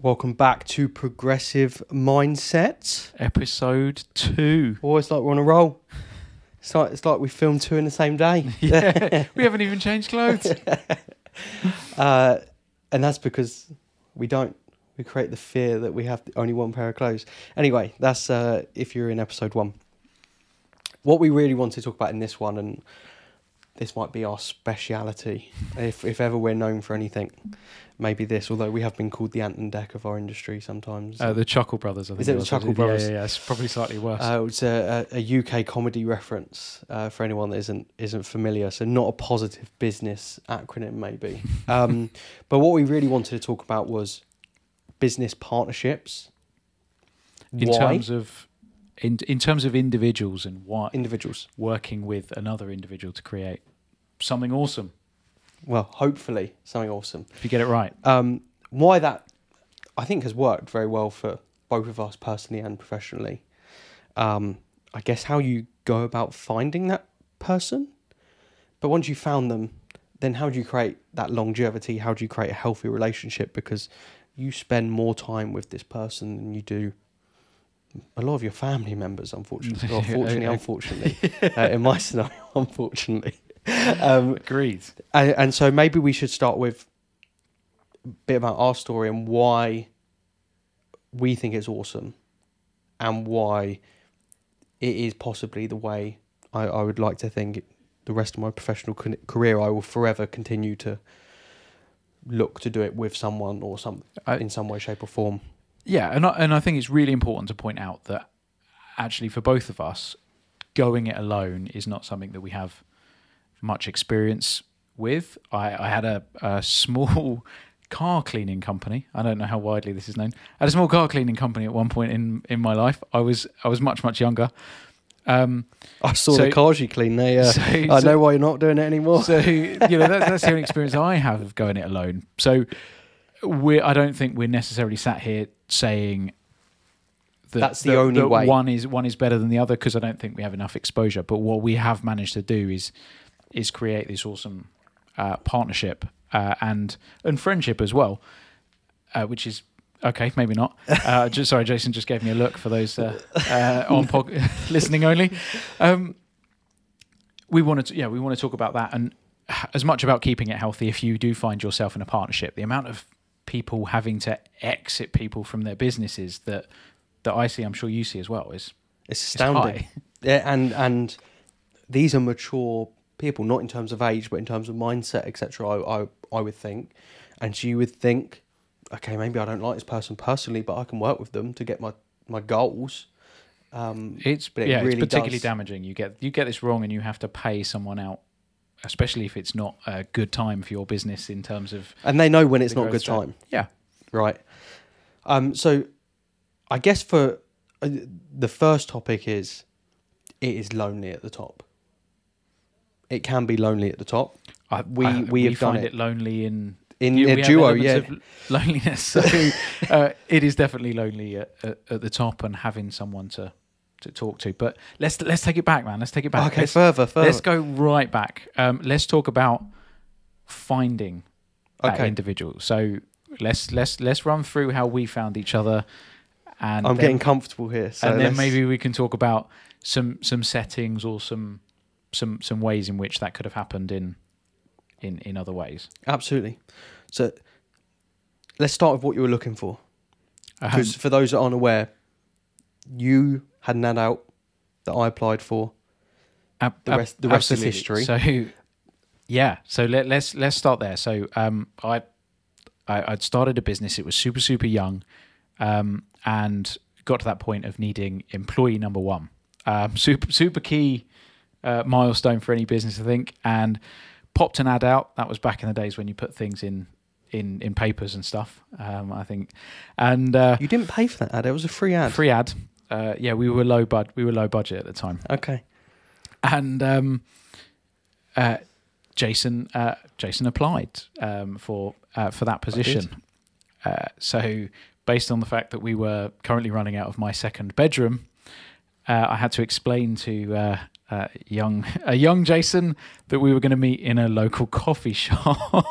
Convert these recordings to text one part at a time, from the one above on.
Welcome back to Progressive Mindset. Episode two. Always like we're on a roll. It's like it's like we filmed two in the same day. Yeah, we haven't even changed clothes. Uh, and that's because we don't. We create the fear that we have only one pair of clothes. Anyway, that's uh, if you're in episode one. What we really want to talk about in this one, and this might be our speciality, if if ever we're known for anything, maybe this. Although we have been called the Ant and Dec of our industry sometimes. Uh, the Chuckle Brothers, I think. Is it the. Chuckle Yeah, Brothers? Yeah, yeah, it's probably slightly worse. Uh, it's a, a, a UK comedy reference uh, for anyone that isn't isn't familiar. So not a positive business acronym, maybe. um, but what we really wanted to talk about was business partnerships. in Why terms of in in terms of individuals and why individuals? working with another individual to create something awesome. Well, hopefully something awesome. If you get it right. Um, why that I think has worked very well for both of us personally and professionally. Um, I guess how you go about finding that person, but once you found them, then how do you create that longevity? How do you create a healthy relationship? Because you spend more time with this person than you do a lot of your family members, unfortunately. Or fortunately, unfortunately, uh, in my scenario, unfortunately. Um, Agreed. and, and so maybe we should start with a bit about our story and why we think it's awesome and why it is possibly the way I, I would like to think the rest of my professional career I will forever continue to look to do it with someone or some I- in some way shape or form Yeah, and I, and I think it's really important to point out that actually for both of us, going it alone is not something that we have much experience with. I, I had a, a small car cleaning company. I don't know how widely this is known. I had a small car cleaning company at one point in, in my life. I was I was much much younger. Um, I saw So- the cars you clean they uh, so- I so- know why you're not doing it anymore so you know that's, that's the only experience I have of going it alone. So we I don't think we're necessarily sat here saying that That's the that- only that way. One is one is better than the other because I don't think we have enough exposure. But what we have managed to do is is create this awesome uh, partnership uh, and and friendship as well, uh, which is. Okay, maybe not. Uh, just sorry, Jason just gave me a look for those uh, uh, on pod- listening only. Um, we wanted to, yeah, we want to talk about that and as much about keeping it healthy. If you do find yourself in a partnership, the amount of people having to exit people from their businesses that that I see, I'm sure you see as well, is it's astounding. Yeah, and and these are mature people, not in terms of age, but in terms of mindset, etc. I, I I would think, and you would think, okay, maybe I don't like this person personally, but I can work with them to get my my goals. Um, It's But it yeah, really it's particularly does. damaging. You get you get this wrong, and you have to pay someone out, especially if it's not a good time for your business in terms of and they know when it's not a good time, Yeah, right? Um, so, I guess for uh, the first topic is, it is lonely at the top. It can be lonely at the top. I, We- I- we have done find it. it lonely in In you- a duo, yeah. loneliness. So uh, it is definitely lonely at, at, at the top, and having someone to to talk to. But let's let's take it back, man. Let's take it back. Okay, let's, further, further. let's go right back. Um, let's talk about finding that Okay. individual. So let's let's let's run through how we found each other, and I'm then, getting comfortable here. So and then maybe we can talk about some some settings or some some some ways in which that could have happened in in in other ways. Absolutely. So let's start with what you were looking for. Um, Because for those that aren't aware, you had an ad out that I applied for. Ab- The ab- rest- the rest is history. So, yeah. So let, let's let's start there. So, um, I, I I'd started a business. It was super super young, um, and got to that point of needing employee number one. Um, super super key uh, milestone for any business, I think. And popped an ad out. That was back in the days when you put things in in in papers and stuff. Um, I think, and uh, You didn't pay for that ad. It was a free ad. free ad. Uh, yeah, we were low bud. We were low budget at the time Okay. and um, uh, Jason uh, Jason applied um, for uh, for that position. Uh, so, based on the fact that we were currently running out of my second bedroom, uh, I had to explain to uh, uh, young a young Jason that we were going to meet in a local coffee shop.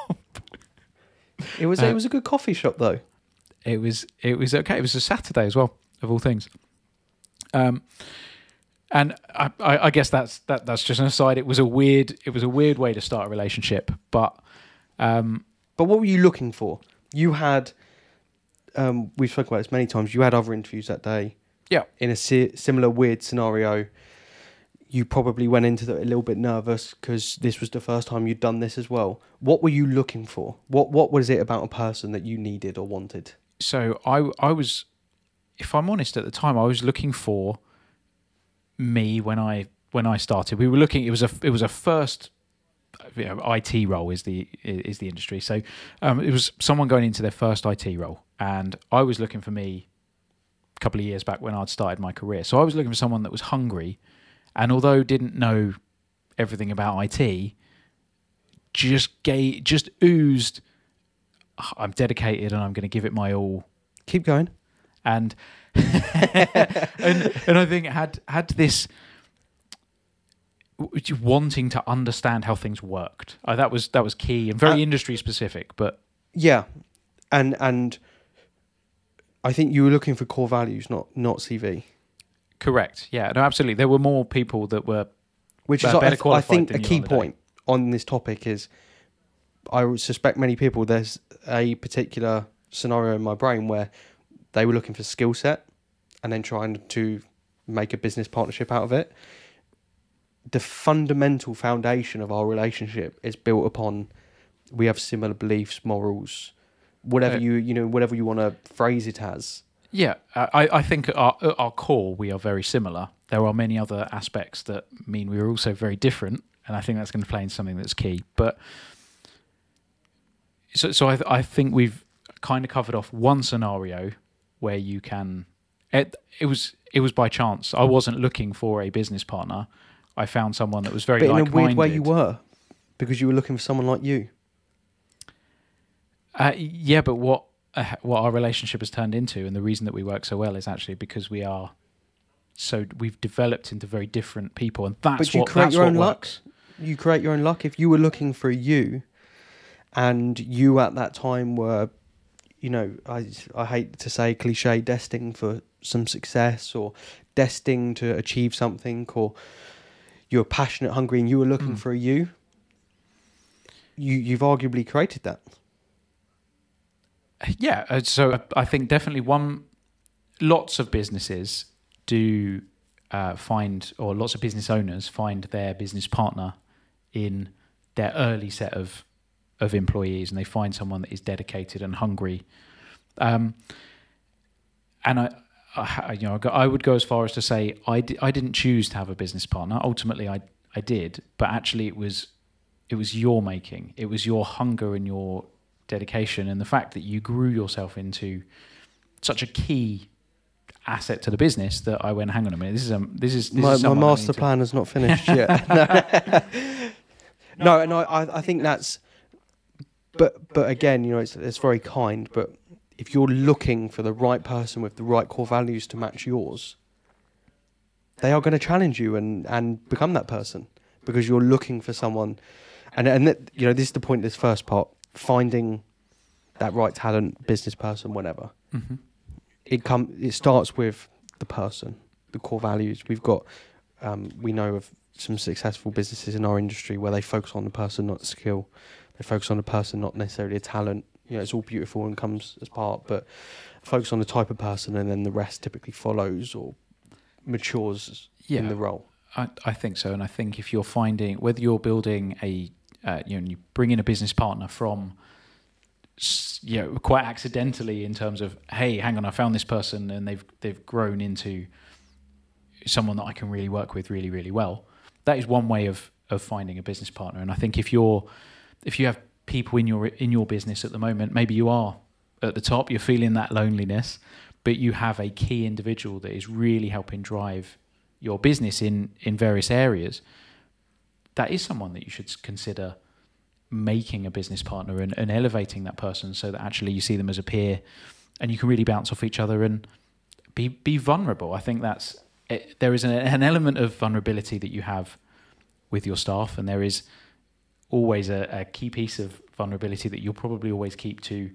It was it was a good coffee shop though. it was it was okay. It was a Saturday as well, of all things. Um, and I, I, I guess that's that that's just an aside. It was a weird it was a weird way to start a relationship, but um, But what were you looking for? You had, um, we've spoken about this many times. You had other interviews that day. Yeah. In a si- similar weird scenario, you probably went into it a little bit nervous because this was the first time you'd done this as well. What were you looking for? What What was it about a person that you needed or wanted? so I I was, if I'm honest, at the time I was looking for me when I when I started. We were looking. It was a it was a first. You know, IT role is the is the industry. So um, it was someone going into their first IT role, and I was looking for me a couple of years back when I'd started my career. So I was looking for someone that was hungry, and although didn't know everything about IT, just gave, just oozed. "Oh, I'm dedicated, and I'm going to give it my all Keep going. And and and I think had had this wanting to understand how things worked. Uh, that was that was key and very Uh, industry specific. But Yeah, and and I think you were looking for core values, not not CV. correct, yeah, no, absolutely. There were more people that were Which is, I, better th- I think, a key on the day. point on this topic is I suspect many people there's a particular scenario in my brain where they were looking for skill set and then trying to make a business partnership out of it. The fundamental foundation of our relationship is built upon we have similar beliefs, morals, whatever Uh, you you know whatever you want to phrase it as. yeah. I I think at our at our core we are very similar. There are many other aspects that mean we are also very different, and I think that's going to play in something that's key. But so so I I think we've kind of covered off one scenario where you can it it was it was by chance. I wasn't looking for a business partner. I found someone that was very But in a weird way, you were because you were looking for someone like you. Uh, yeah, but what uh, what our relationship has turned into, and the reason that we work so well, is actually because we are so we've developed into very different people, and that's But you what create your own luck. you create your own luck. If you were looking for you, and you at that time were, you know, I I hate to say cliche, destined for some success or destined to achieve something, or you're passionate, hungry, and you were looking Mm. for a you. You you've arguably created that. Yeah, uh, so I- I think definitely one. Lots of businesses do uh, find, or lots of business owners find their business partner in their early set of of employees, and they find someone that is dedicated and hungry. Um, and I, I, you know, I would go as far as to say I, di- I didn't choose to have a business partner. Ultimately, I I did, but actually, it was it was your making. It was your hunger and your dedication, and the fact that you grew yourself into such a key asset to the business that I went, hang on a minute, this is a this is this my is my master need to-" plan is not finished yet. no, no, and I, I I think that's, but but again, you know, it's it's very kind. But if you're looking for the right person with the right core values to match yours, they are going to challenge you and and become that person because you're looking for someone, and and that, you know this is the point of this first part: finding that right talent, business person, whatever Mhm. it come it starts with the person, the core values. We've got um, we know of some successful businesses in our industry where they focus on the person, not the skill. They focus on a person, not necessarily a talent. You know, it's all beautiful and comes as part, but focus on the type of person, and then the rest typically follows or matures in the role. I, I think so, and I think if you're finding whether you're building a, uh, you know, you bring in a business partner from, you know, quite accidentally in terms of, hey, hang on, I found this person and they've they've grown into someone that I can really work with really really well. That is one way of of finding a business partner, and I think if you're if you have people in your in your business at the moment, maybe you are at the top, you're feeling that loneliness, but you have a key individual that is really helping drive your business in in various areas, that is someone that you should consider making a business partner and, and elevating that person so that actually you see them as a peer and you can really bounce off each other and be be vulnerable. I think that's it, there is an, an element of vulnerability that you have with your staff, and there is always a, a key piece of vulnerability that you'll probably always keep to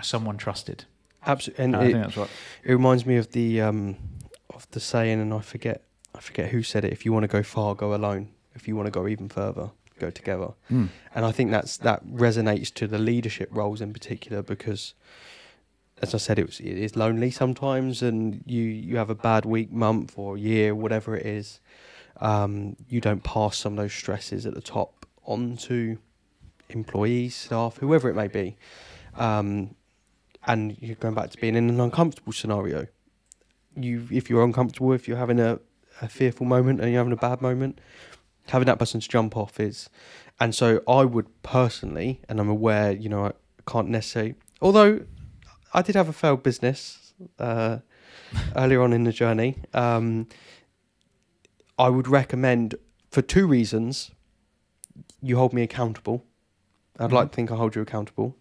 someone trusted. Absolutely, and I it, think that's what. it reminds me of the um, of the saying, and I forget I forget who said it. If you want to go far, go alone. If you want to go even further, go together. Mm. And I think that's that resonates to the leadership roles in particular because, as I said, it was it is lonely sometimes, and you you have a bad week, month, or year, whatever it is. Um, you don't pass some of those stresses at the top on to employees, staff, whoever it may be. Um, and you're going back to being in an uncomfortable scenario. You, if you're uncomfortable, if you're having a, a fearful moment and you're having a bad moment, having that person to jump off is, and so I would personally, and I'm aware, you know, I can't necessarily, although I did have a failed business uh, earlier on in the journey. Um, I would recommend for two reasons. You hold me accountable. I'd like Mhm. to think I hold you accountable,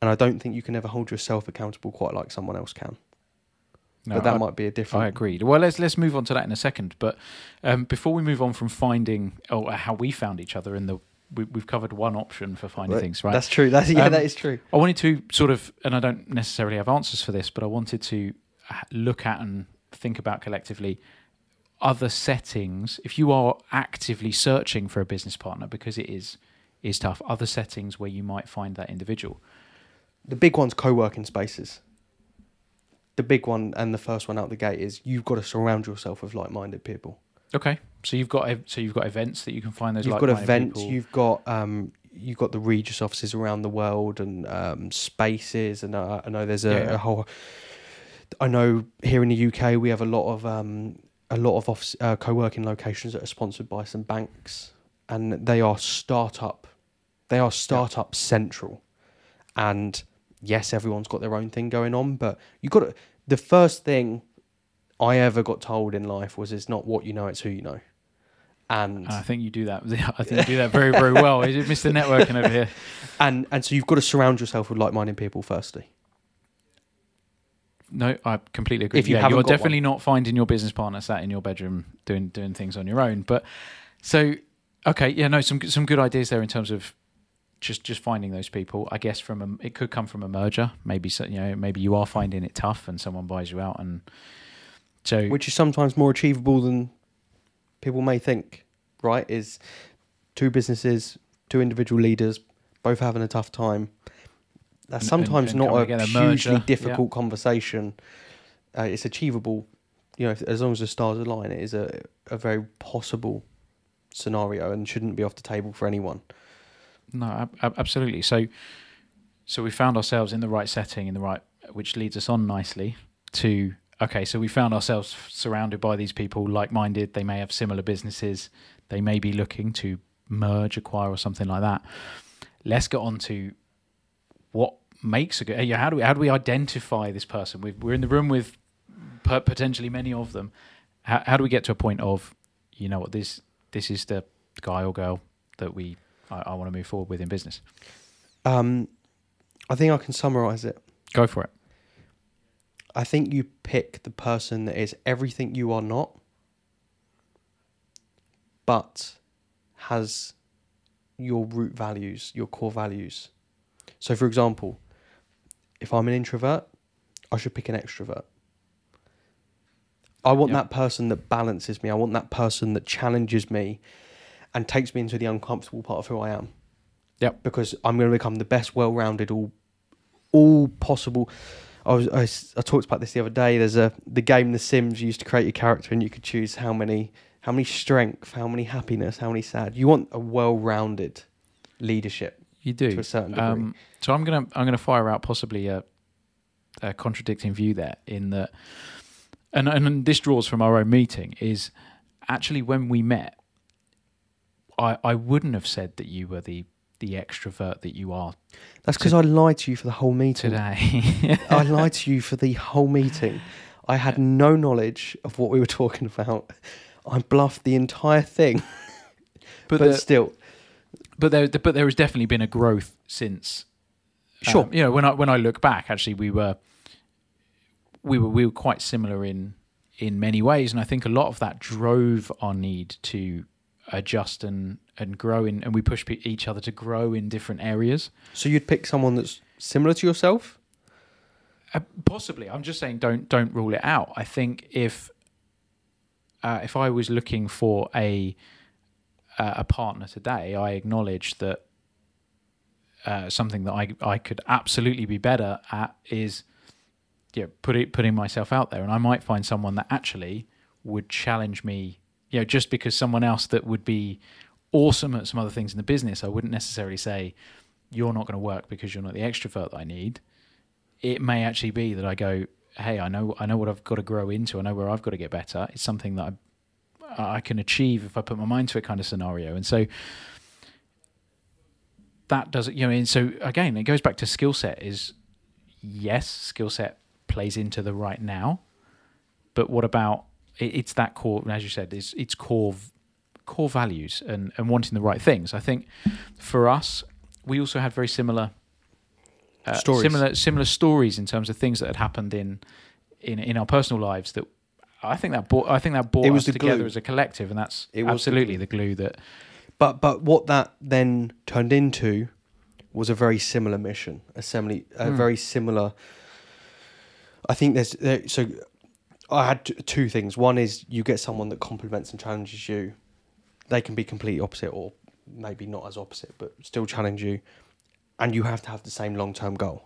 and I don't think you can ever hold yourself accountable quite like someone else can. No, but that I- might be a different. I agreed. Well, let's let's move on to that in a second. But um, before we move on from finding or how we found each other in the we, we've covered one option for finding Right. things, right? That's true. That's yeah, Um, that is true. I wanted to sort of, and I don't necessarily have answers for this, but I wanted to look at and think about collectively other settings. If you are actively searching for a business partner, because it is is tough, other settings where you might find that individual. The big one's co-working spaces. The big one and the first one out the gate is you've got to surround yourself with like-minded people. Okay, so you've got so you've got events that you can find those. you've got events. people. You've got um, you've got the Regus offices around the world and um, spaces. And uh, I know there's a, Yeah. a whole. I know here in the UK we have a lot of um, a lot of office, uh, co-working locations that are sponsored by some banks, and they are startup. They are startup central, and yes, everyone's got their own thing going on, but you got to. The first thing I ever got told in life was, "It's not what you know; it's who you know." And I think you do that. I think you do that very, very well. Is it Mr. Networking over here? and and so you've got to surround yourself with like-minded people firstly. No, I completely agree. If you yeah, you're definitely not finding your business partner sat in your bedroom doing doing things on your own. But so, okay, yeah, no, some some good ideas there in terms of just just finding those people. I guess from a, it could come from a merger. Maybe so, you know, maybe you are finding it tough, and someone buys you out, and so which is sometimes more achievable than people may think. Right? Is two businesses, two individual leaders, both having a tough time. That's And- and- sometimes and not a hugely merger, yeah. difficult conversation. Uh, it's achievable, you know, if, as long as the stars align. It is a a very possible scenario and shouldn't be off the table for anyone. No, ab- absolutely. So, so we found ourselves in the right setting, in the right, which leads us on nicely to okay. So we found ourselves surrounded by these people, like-minded. They may have similar businesses. They may be looking to merge, acquire, or something like that. Let's get on to what makes a good. How do we how do we identify this person? We've, we're in the room with per- potentially many of them. How, how do we get to a point of, you know what this this is the guy or girl that we I, I want to move forward with in business. Um, I think I can summarize it. Go for it. I think you pick the person that is everything you are not, but has your root values, your core values. So, for example, if I'm an introvert, I should pick an extrovert. I want Yep. that person that balances me. I want that person that challenges me and takes me into the uncomfortable part of who I am. Yep. Because I'm going to become the best, well-rounded, all, all possible. I was I, I talked about this the other day. There's a the game The Sims. You used to create your character, and you could choose how many how many strength, how many happiness, how many sad. You want a well-rounded leadership You do. to a certain degree. Um, so I'm gonna I'm gonna fire out possibly a, a contradicting view there in that, and and this draws from our own meeting is actually when we met, I I wouldn't have said that you were the the extrovert that you are That's because I lied to you for the whole meeting. today. I lied to you for the whole meeting. I had no knowledge of what we were talking about. I bluffed the entire thing, but but the- still, but there but there has definitely been a growth since Sure. um, you know when i when i look back actually we were we were we were quite similar in in many ways and i think a lot of that drove our need to adjust and and grow in and we push each other to grow in different areas so you'd pick someone that's similar to yourself, Uh, possibly, I'm just saying don't don't rule it out. I think if uh, if I was looking for a uh, a partner today, I acknowledge that uh, something that I I could absolutely be better at is yeah putting putting myself out there, and I might find someone that actually would challenge me. You know, just because someone else that would be awesome at some other things in the business, I wouldn't necessarily say you're not going to work because you're not the extrovert that I need. It may actually be that I go, hey, I know I know what I've got to grow into. I know where I've got to get better. It's something that I I can achieve if I put my mind to it, kind of scenario. And so that does it. You know, and so again, it goes back to skill set. Is yes, skill set plays into the right now, but what about it, it's that core? As you said, it's it's core core values and and wanting the right things. I think for us, we also had very similar. Uh, Stories. similar similar stories in terms of things that had happened in in in our personal lives that I think that brought I think that brought It was us together glue. as a collective and that's It was absolutely the glue that But but what that then turned into was a very similar mission, a similar, a Hmm. very similar. I think there's there, so. I had t- two things. One is you get someone that complements and challenges you. They can be completely opposite, or maybe not as opposite, but still challenge you. And you have to have the same long term goal,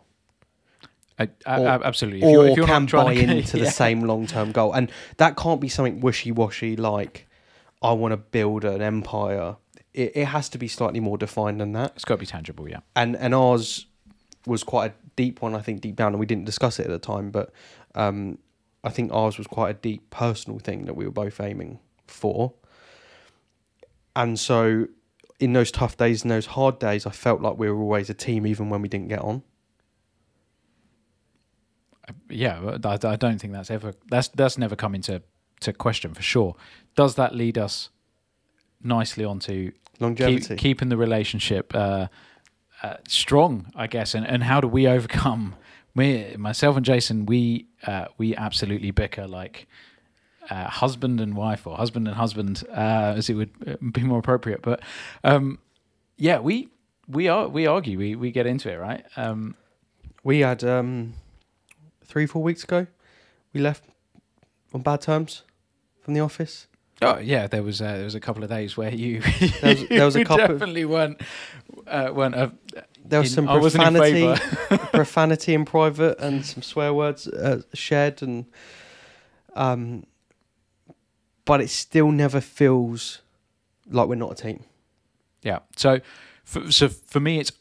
I, I, Or- absolutely if or you're can not buy to into the same long term goal. And that can't be something wishy washy like I want to build an empire. It, it has to be slightly more defined than that. it's got to be tangible yeah and and ours was quite a deep one. I think deep down, and we didn't discuss it at the time, but um, I think ours was quite a deep personal thing that we were both aiming for. And so, in those tough days and those hard days, I felt like we were always a team, even when we didn't get on. Yeah I, I don't think that's ever that's that's never come into to question for sure does that lead us nicely onto Longevity. keep, keeping the relationship uh, uh, strong, I guess. And, and how do we overcome? Me, myself, and Jason, we uh, we absolutely bicker like uh, husband and wife, or husband and husband, uh, as it would uh, be more appropriate. But um, yeah, we we are we argue, we we get into it, right? Um, we had um, three, four weeks ago. We left on bad terms from the office. Oh yeah, there was uh, there was a couple of days where you There was- there was a couple of- definitely weren't uh, weren't uh, There was in- some I in profanity, profanity in private, and some swear words uh, shared, and um, but it still never feels like we're not a team. Yeah. So, for, so for me, it's,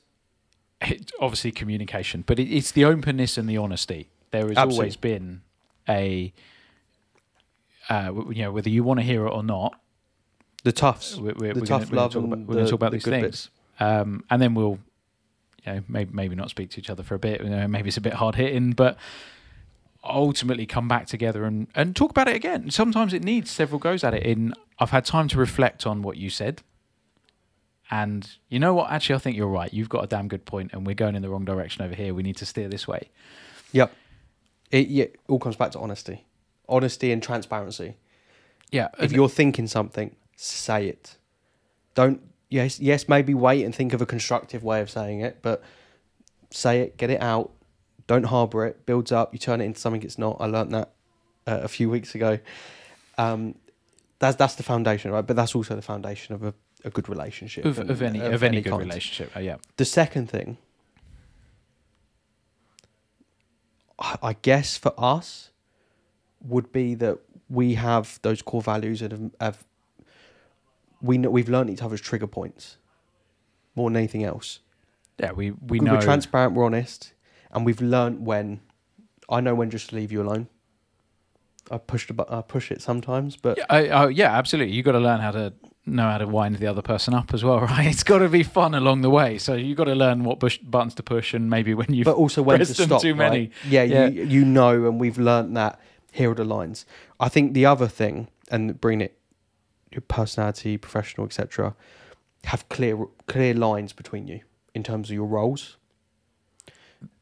it's obviously communication, but it, it's the openness and the honesty. There has Absolutely. always been a, uh, you know, whether you want to hear it or not, The toughs, we're, we're, the we're tough gonna, love, we're gonna talk about, we're going the- to talk about the these things, bits. um, and then we'll, you know, maybe maybe not speak to each other for a bit. You know, maybe it's a bit hard hitting, but ultimately come back together and and talk about it again. Sometimes it needs several goes at it. In I've had time to reflect on what you said. And you know what? Actually, I think you're right. You've got a damn good point, and we're going in the wrong direction over here. We need to steer this way. Yep. It yeah, all comes back to honesty, honesty and transparency. Yeah. If you're thinking something, say it. Don't yes yes maybe wait and think of a constructive way of saying it, but say it, get it out. Don't harbour it. Builds up. You turn it into something it's not. I learnt that uh, a few weeks ago. Um, that's that's the foundation, right? But that's also the foundation of a, a good relationship of, and- of any of, any, good kind. relationship. Oh, yeah. The second thing, I guess for us, would be that we have those core values and have, have we know we've learned each other's trigger points more than anything else. Yeah. We we know. are transparent, we're honest, and we've learned when. I know when just to leave you alone. I push the I push it sometimes, but Yeah, I, oh, yeah, absolutely. You got to learn how to know how to wind the other person up as well, right? It's got to be fun along the way. So you got to learn what push, buttons to push, and maybe when you but also when to stop. too right? many. Yeah, Yeah. You, you know, and we've learned that. Here are the lines. I think the other thing, and bring it, your personality, professional, etc. Have clear clear lines between you in terms of your roles.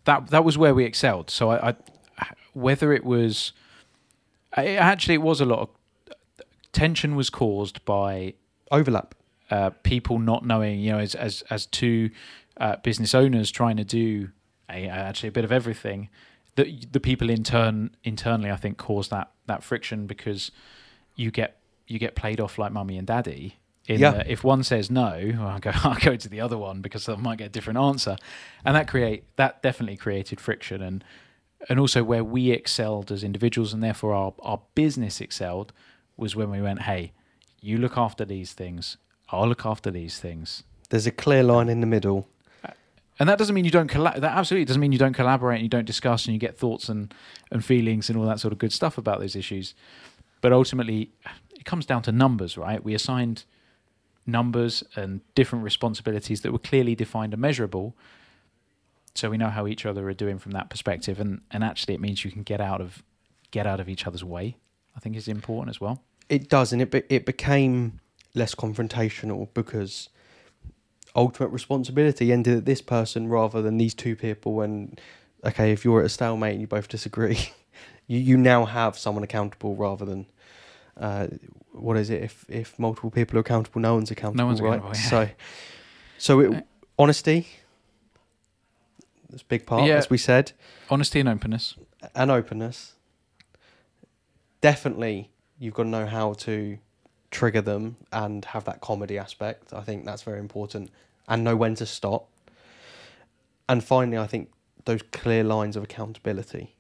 that that was where we excelled. So I, I whether it was I, actually it was a lot of tension was caused by Overlap. uh, people not knowing, you know, as as as two uh, business owners trying to do a, actually a bit of everything. the the people intern internally, I think, cause that that friction because you get you get played off like mummy and daddy. In Yeah. that if one says no, well, I'll go I'll go to the other one because I might get a different answer, and that create that definitely created friction and and also where we excelled as individuals and therefore our our business excelled was when we went, hey, you look after these things, I'll look after these things, There's a clear line in the middle. Uh, and that doesn't mean you don't colla- that absolutely doesn't mean you don't collaborate and you don't discuss and you get thoughts and and feelings and all that sort of good stuff about those issues. But ultimately it comes down to numbers right? We assigned numbers and different responsibilities that were clearly defined and measurable so we know how each other are doing from that perspective and and actually it means you can get out of get out of each other's way i think is important as well It does, and it be- it became less confrontational because ultimate responsibility ended at this person rather than these two people. And okay, if you're at a stalemate and you both disagree, you you now have someone accountable rather than uh, what is it? If if multiple people are accountable, no one's accountable. No one's right? accountable, yeah. So so it, honesty. That's a big part, Yeah. as we said, honesty and openness and openness. Definitely, you've got to know how to trigger them and have that comedy aspect. I think that's very important, and know when to stop. And finally, I think those clear lines of accountability.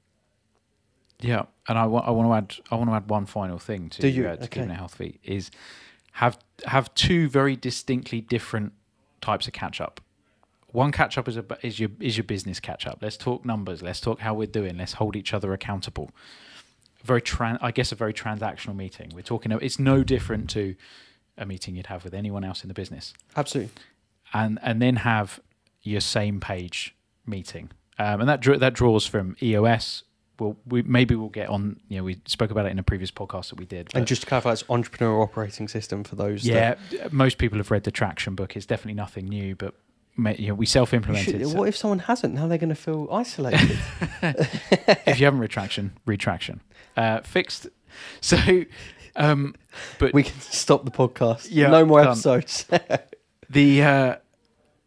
Yeah, and I want I want to add I want to add one final thing to Do you? uh, to Okay. keeping it healthy is have have two very distinctly different types of catch up. One catch up is a, is your is your business catch up. Let's talk numbers. Let's talk how we're doing. Let's hold each other accountable. Very tran I guess a very transactional meeting. We're talking. It's no different to a meeting you'd have with anyone else in the business Absolutely. and and then have your same page meeting, um, and that that draws from EOS. Well, we maybe we'll get on. You know, we spoke about it in a previous podcast that we did. And just to clarify, it's entrepreneur operating system for those. yeah, most people have read the Traction book. It's definitely nothing new, but ma- you know, we self-implemented. should- what if someone hasn't? Now they're going to feel isolated. if you haven't retraction, retraction. Uh, fixed. So, um, but we can stop the podcast. Yeah, no more done. episodes. the uh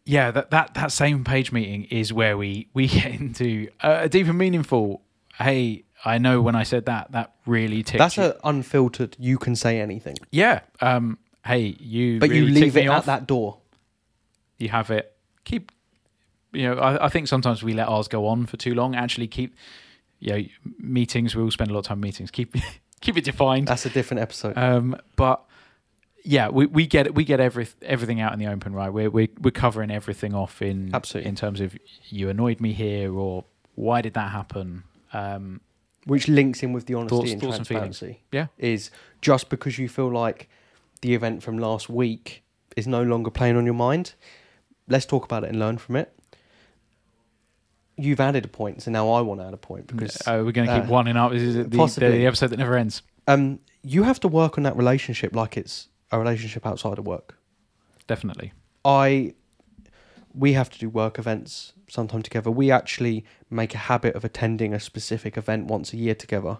yeah that that that same page meeting is where we we get into uh, a deep and meaningful hey i know when i said that that really ticked That's an unfiltered. You can say anything, yeah um hey you but you leave it at off. that door. you have it keep you know I, I think sometimes we let ours go on for too long actually keep you know meetings we all spend a lot of time in meetings keep keep it defined That's a different episode. Um, but yeah, we, we get we get every, everything out in the open, right? We're we're, we're covering everything off in Absolutely. in terms of you annoyed me here or why did that happen? Um, which links in with the honesty Thoughts- and thoughts and transparency. Yeah. is just because you feel like the event from last week is no longer playing on your mind. Let's talk about it and learn from it. You've added a point, so now I want to add a point because uh, we're going to keep uh, one in up. This is the, the, possibly. the episode that never ends. um, you have to work on that relationship like it's a relationship outside of work. Definitely. I we have to do work events sometime together. We actually make a habit of attending a specific event once a year together.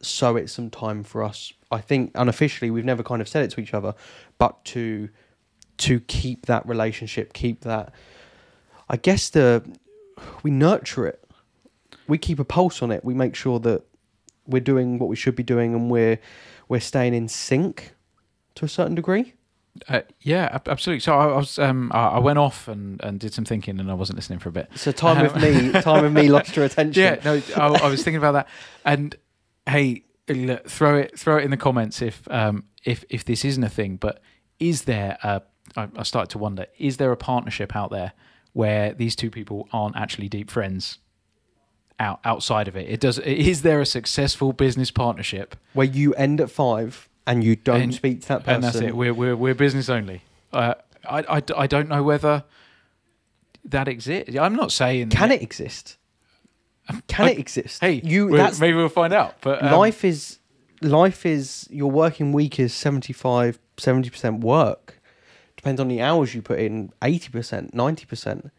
So it's some time for us. I think unofficially we've never kind of said it to each other, but to to keep that relationship, keep that I guess the we nurture it. We keep a pulse on it. We make sure that we're doing what we should be doing and we're we're staying in sync to a certain degree. Uh, yeah, absolutely. So I, was um, I, went off and, and did some thinking, and I wasn't listening for a bit. So time with Um, me, time with me lost your attention. Yeah, no, I, I was thinking about that. And hey, look, throw it throw it in the comments if um if if this isn't a thing. But is there a? I, I started to wonder: is there a partnership out there where these two people aren't actually deep friends? Out outside of it, it does. Is there a successful business partnership? where you end at five and you don't And- speak to that person. And that's it. We're we're we're business only. Uh, I, I I don't know whether that exists. I'm not saying Can that- it exist? Can I- it exist? Hey, you. we- That's maybe we'll find out. But um, life is life is your working week is 75 70 percent work. Depends on the hours you put in. Eighty percent, ninety percent.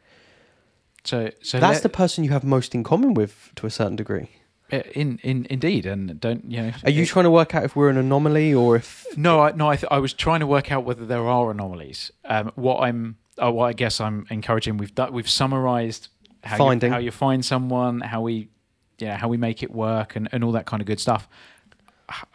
So so That's let- the person you have most in common with to a certain degree. Uh, In in indeed, and don't you know? Are you it- trying to work out if we're an anomaly or if No, I, no. I, th- I was trying to work out whether there are anomalies. Um, what I'm, oh, what I guess I'm encouraging. We've done, we've summarised how Finding. you, how you find someone, how we yeah, how we make it work and, and all that kind of good stuff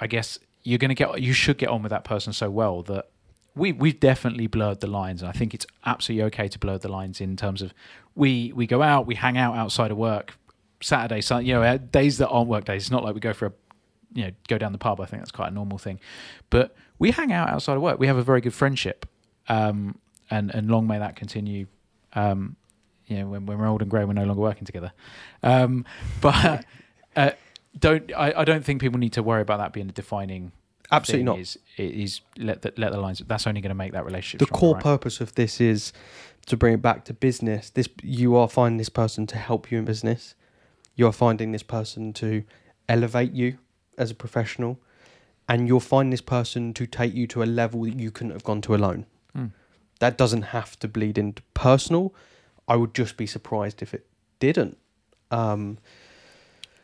i guess you're going to get you should get on with that person so well that we we've definitely blurred the lines and i think it's absolutely okay to blur the lines in terms of we we go out we hang out outside of work saturday Sunday, you know days that aren't work days it's not like we go for a you know go down the pub i think that's quite a normal thing but we hang out outside of work we have a very good friendship um, and and long may that continue um, you know, when, when we're old and grey, we're no longer working together. Um, but uh, don't I, I don't think people need to worry about that being a defining. Absolutely not. Is is let the, let the lines. That's only going to make that relationship. the stronger, core right? purpose of this is to bring it back to business. This you are finding this person to help you in business. You are finding this person to elevate you as a professional, and you'll find this person to take you to a level that you couldn't have gone to alone. Hmm. That doesn't have to bleed into personal. I would just be surprised if it didn't. Um,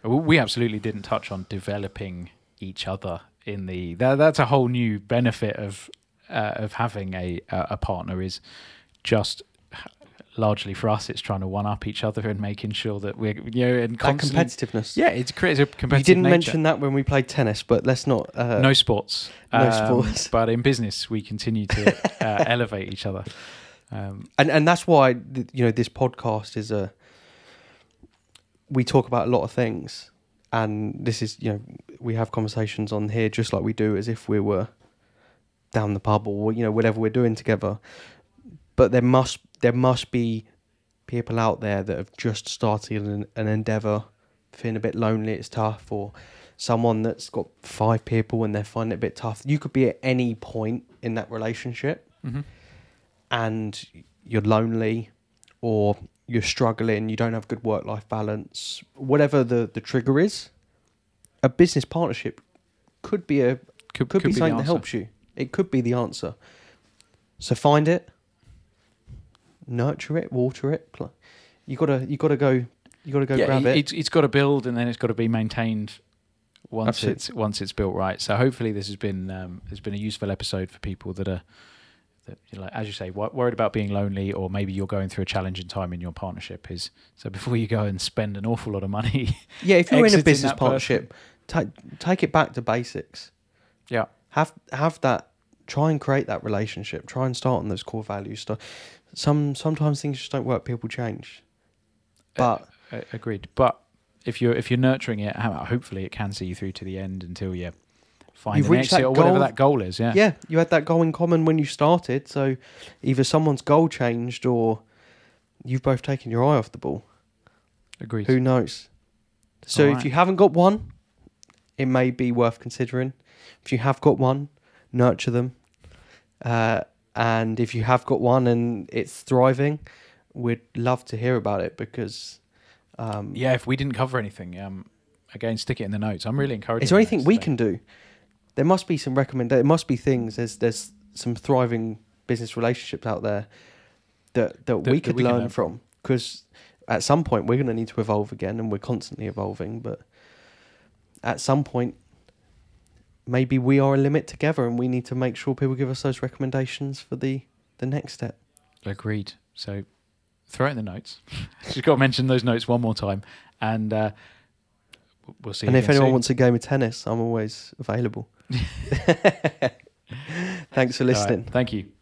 We absolutely didn't touch on developing each other in the. That, that's a whole new benefit of uh, of having a a partner is just largely for us it's trying to one up each other and making sure that we're you know and competitiveness. yeah it creates a competitive you didn't nature. mention that when we played tennis, but let's not. Uh, no sports no Um, sports. but in business we continue to uh, elevate each other um, and and that's why you know this podcast is a we talk about a lot of things and this is you know we have conversations on here just like we do as if we were down the pub or you know whatever we're doing together but there must there must be people out there that have just started an, an endeavor feeling a bit lonely it's tough or someone that's got five people and they're finding it a bit tough you could be at any point in that relationship mhm. and you're lonely or you're struggling, you don't have good work life balance, whatever the, the trigger is, a business partnership could be a could, could, be the something that helps you. It could be the answer. So find it, nurture it, water it. You gotta you gotta go you gotta go yeah, grab it. It's, it's got to build and then it's got to be maintained once Absolutely. it's once it's built right. So hopefully this has been um, has been a useful episode for people that are that like, as you say wo- worried about being lonely or maybe you're going through a challenging time in your partnership. Is so before you go and spend an awful lot of money. yeah, if you're in a business partnership, take take it back to basics. yeah, have have that try and create that relationship try and start on those core values stuff some sometimes things just don't work people change but uh, agreed. But if you're if you're nurturing it, hopefully it can see you through to the end until you find You've an reached exit that or whatever goal. that goal is. Yeah. yeah. you had that goal in common when you started so either someone's goal changed or you've both taken your eye off the ball agreed. who knows so if you haven't got one it may be worth considering if you have got one nurture them uh, and if you have got one and it's thriving we'd love to hear about it because um, Yeah, if we didn't cover anything, um, again, stick it in the notes. I'm really encouraged. Is there anything we can do? There must be some recommend. There must be things. There's there's some thriving business relationships out there that that, That- we that could we learn from. Because at some point we're going to need to evolve again, and we're constantly evolving. But at some point, maybe we are a limit together, and we need to make sure people give us those recommendations for the the next step. Agreed. So throw in the notes. Just got to mention those notes one more time, and uh, we'll see. and if anyone soon. wants a game of tennis, I'm always available. Thanks for All right, listening. thank you.